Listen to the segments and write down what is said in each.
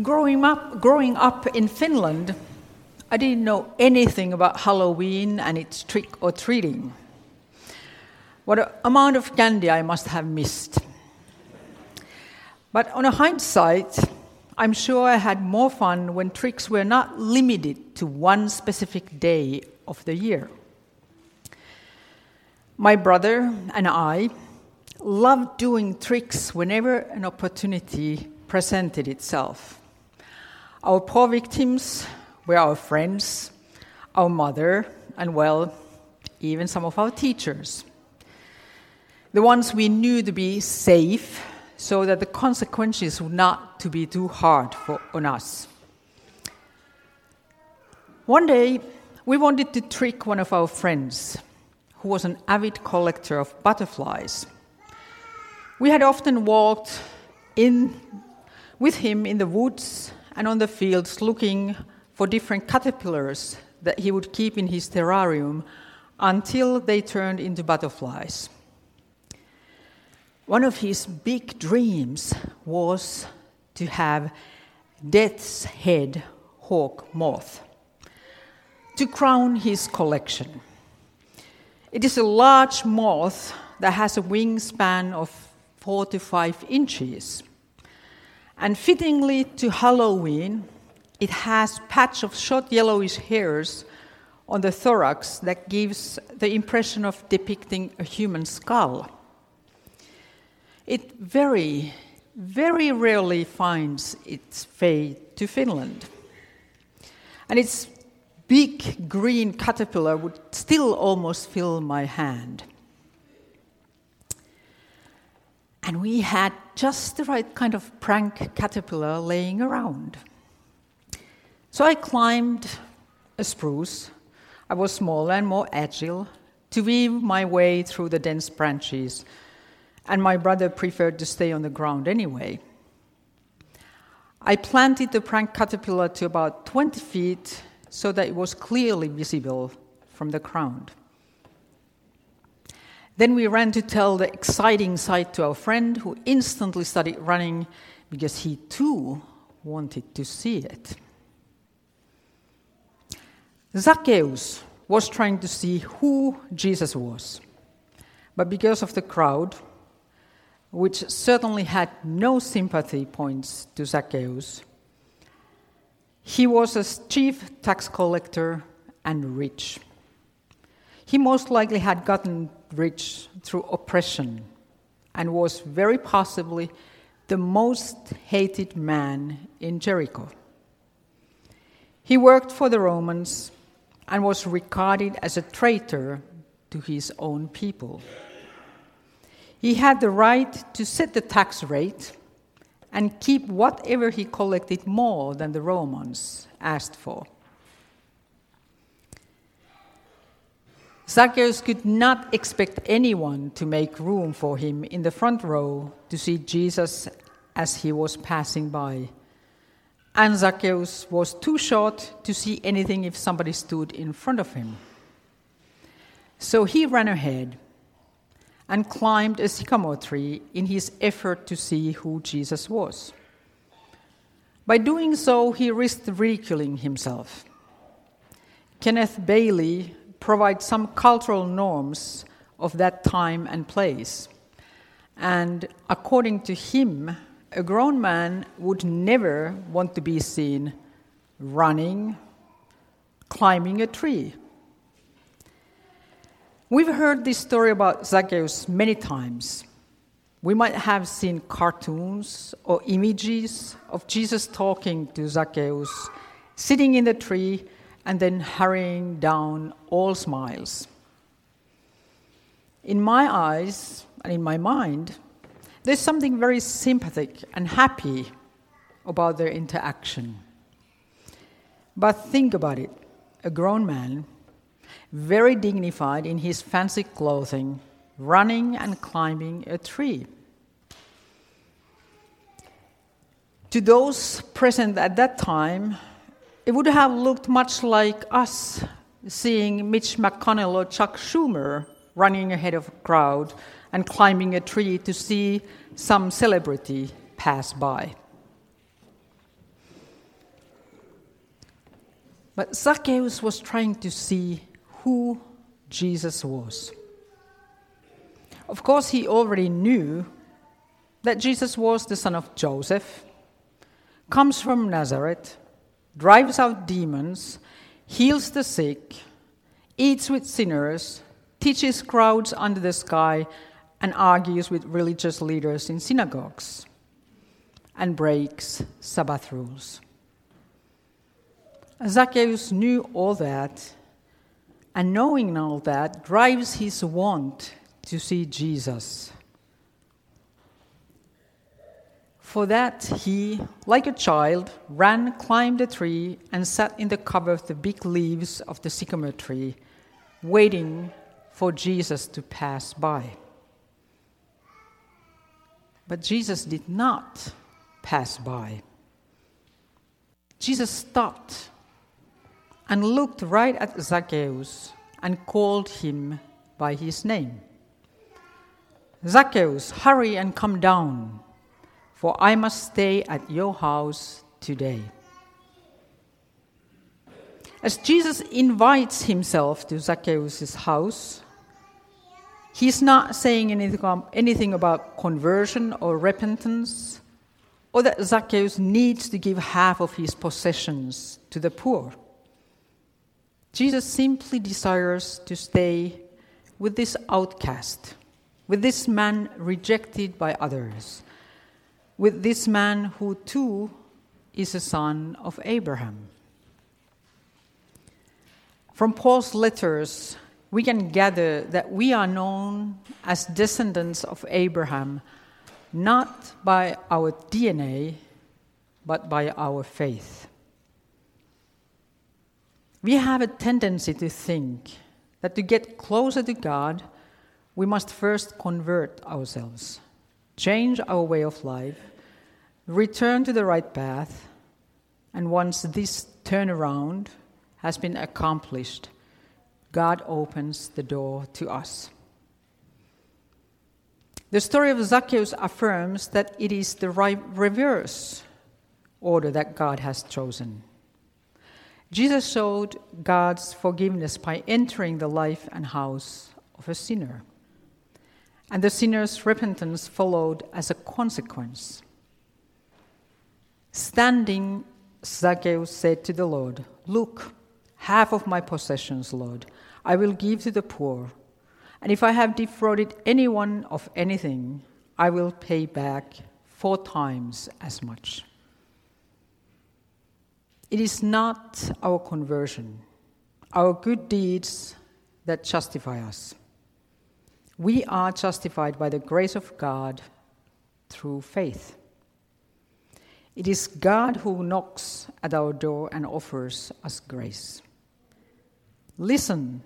Growing up, growing up in Finland, I didn't know anything about Halloween and its trick or treating. What amount of candy I must have missed. But on a hindsight, I'm sure I had more fun when tricks were not limited to one specific day of the year. My brother and I loved doing tricks whenever an opportunity presented itself. Our poor victims were our friends, our mother, and well, even some of our teachers. The ones we knew to be safe so that the consequences would not to be too hard for, on us. One day, we wanted to trick one of our friends, who was an avid collector of butterflies. We had often walked in with him in the woods and on the fields looking for different caterpillars that he would keep in his terrarium until they turned into butterflies. One of his big dreams was to have death's head hawk moth to crown his collection. It is a large moth that has a wingspan of four to five inches. And fittingly to Halloween, it has patch of short yellowish hairs on the thorax that gives the impression of depicting a human skull. It very, very rarely finds its way to Finland. And its big green caterpillar would still almost fill my hand. And we had just the right kind of prank caterpillar laying around. So I climbed a spruce. I was smaller and more agile to weave my way through the dense branches, and my brother preferred to stay on the ground anyway. I planted the prank caterpillar to about 20 feet so that it was clearly visible from the ground. Then we ran to tell the exciting sight to our friend, who instantly started running because he too wanted to see it. Zacchaeus was trying to see who Jesus was, but because of the crowd, which certainly had no sympathy points to Zacchaeus, he was a chief tax collector and rich. He most likely had gotten rich through oppression and was very possibly the most hated man in Jericho. He worked for the Romans and was regarded as a traitor to his own people. He had the right to set the tax rate and keep whatever he collected more than the Romans asked for. Zacchaeus could not expect anyone to make room for him in the front row to see Jesus as he was passing by. And Zacchaeus was too short to see anything if somebody stood in front of him. So he ran ahead and climbed a sycamore tree in his effort to see who Jesus was. By doing so, he risked ridiculing himself. Kenneth Bailey provides some cultural norms of that time and place. And according to him, a grown man would never want to be seen running, climbing a tree. We've heard this story about Zacchaeus many times. We might have seen cartoons or images of Jesus talking to Zacchaeus, sitting in the tree, and then hurrying down all smiles. In my eyes and in my mind, there's something very sympathetic and happy about their interaction. But think about it a grown man, very dignified in his fancy clothing, running and climbing a tree. To those present at that time, it would have looked much like us seeing Mitch McConnell or Chuck Schumer running ahead of a crowd and climbing a tree to see some celebrity pass by. But Zacchaeus was trying to see who Jesus was. Of course, he already knew that Jesus was the son of Joseph, comes from Nazareth, drives out demons, heals the sick, eats with sinners, teaches crowds under the sky, and argues with religious leaders in synagogues, and breaks Sabbath rules. Zacchaeus knew all that, and knowing all that drives his want to see Jesus. For that, he, like a child, ran, climbed a tree, and sat in the cover of the big leaves of the sycamore tree, waiting for Jesus to pass by. But Jesus did not pass by. Jesus stopped and looked right at Zacchaeus and called him by his name. Zacchaeus, hurry and come down for I must stay at your house today. As Jesus invites himself to Zacchaeus' house, he's not saying anything about conversion or repentance, or that Zacchaeus needs to give half of his possessions to the poor. Jesus simply desires to stay with this outcast, with this man rejected by others with this man who too is a son of Abraham. From Paul's letters, we can gather that we are known as descendants of Abraham not by our DNA, but by our faith. We have a tendency to think that to get closer to God, we must first convert ourselves, change our way of life, return to the right path, and once this turnaround has been accomplished, God opens the door to us. The story of Zacchaeus affirms that it is the right reverse order that God has chosen. Jesus showed God's forgiveness by entering the life and house of a sinner. And the sinner's repentance followed as a consequence. Standing, Zacchaeus said to the Lord, Look, half of my possessions, Lord, I will give to the poor. And if I have defrauded anyone of anything, I will pay back four times as much. It is not our conversion, our good deeds that justify us. We are justified by the grace of God through faith. It is God who knocks at our door and offers us grace. Listen,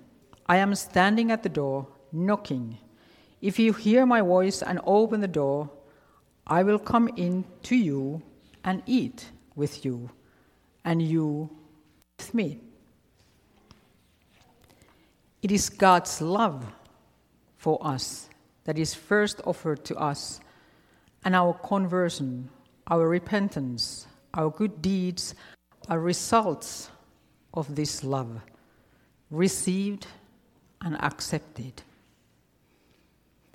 I am standing at the door, knocking. If you hear my voice and open the door, I will come in to you and eat with you, and you with me. It is God's love for us that is first offered to us, and our conversion our repentance, our good deeds are results of this love, received and accepted.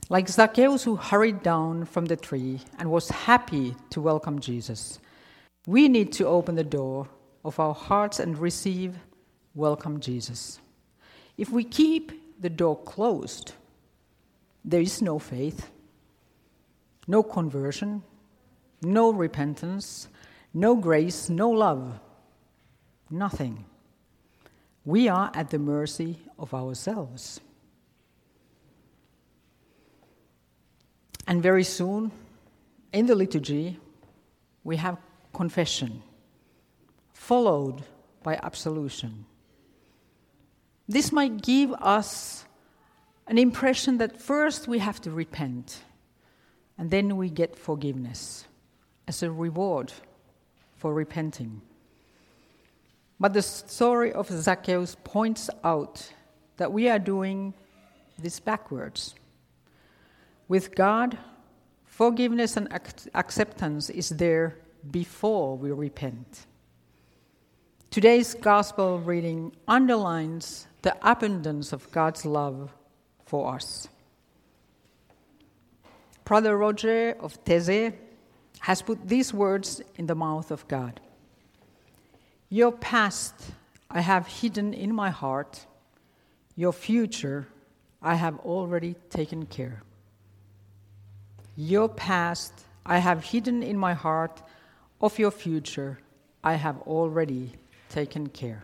Like Zacchaeus, who hurried down from the tree and was happy to welcome Jesus, we need to open the door of our hearts and receive, welcome Jesus. If we keep the door closed, there is no faith, no conversion, no repentance, no grace, no love, nothing. We are at the mercy of ourselves. And very soon, in the liturgy, we have confession, followed by absolution. This might give us an impression that first we have to repent, and then we get forgiveness as a reward for repenting. But the story of Zacchaeus points out that we are doing this backwards. With God, forgiveness and acceptance is there before we repent. Today's gospel reading underlines the abundance of God's love for us. Brother Roger of Taizé has put these words in the mouth of God Your past I have hidden in my heart, your future I have already taken care. Your past I have hidden in my heart, of your future I have already taken care.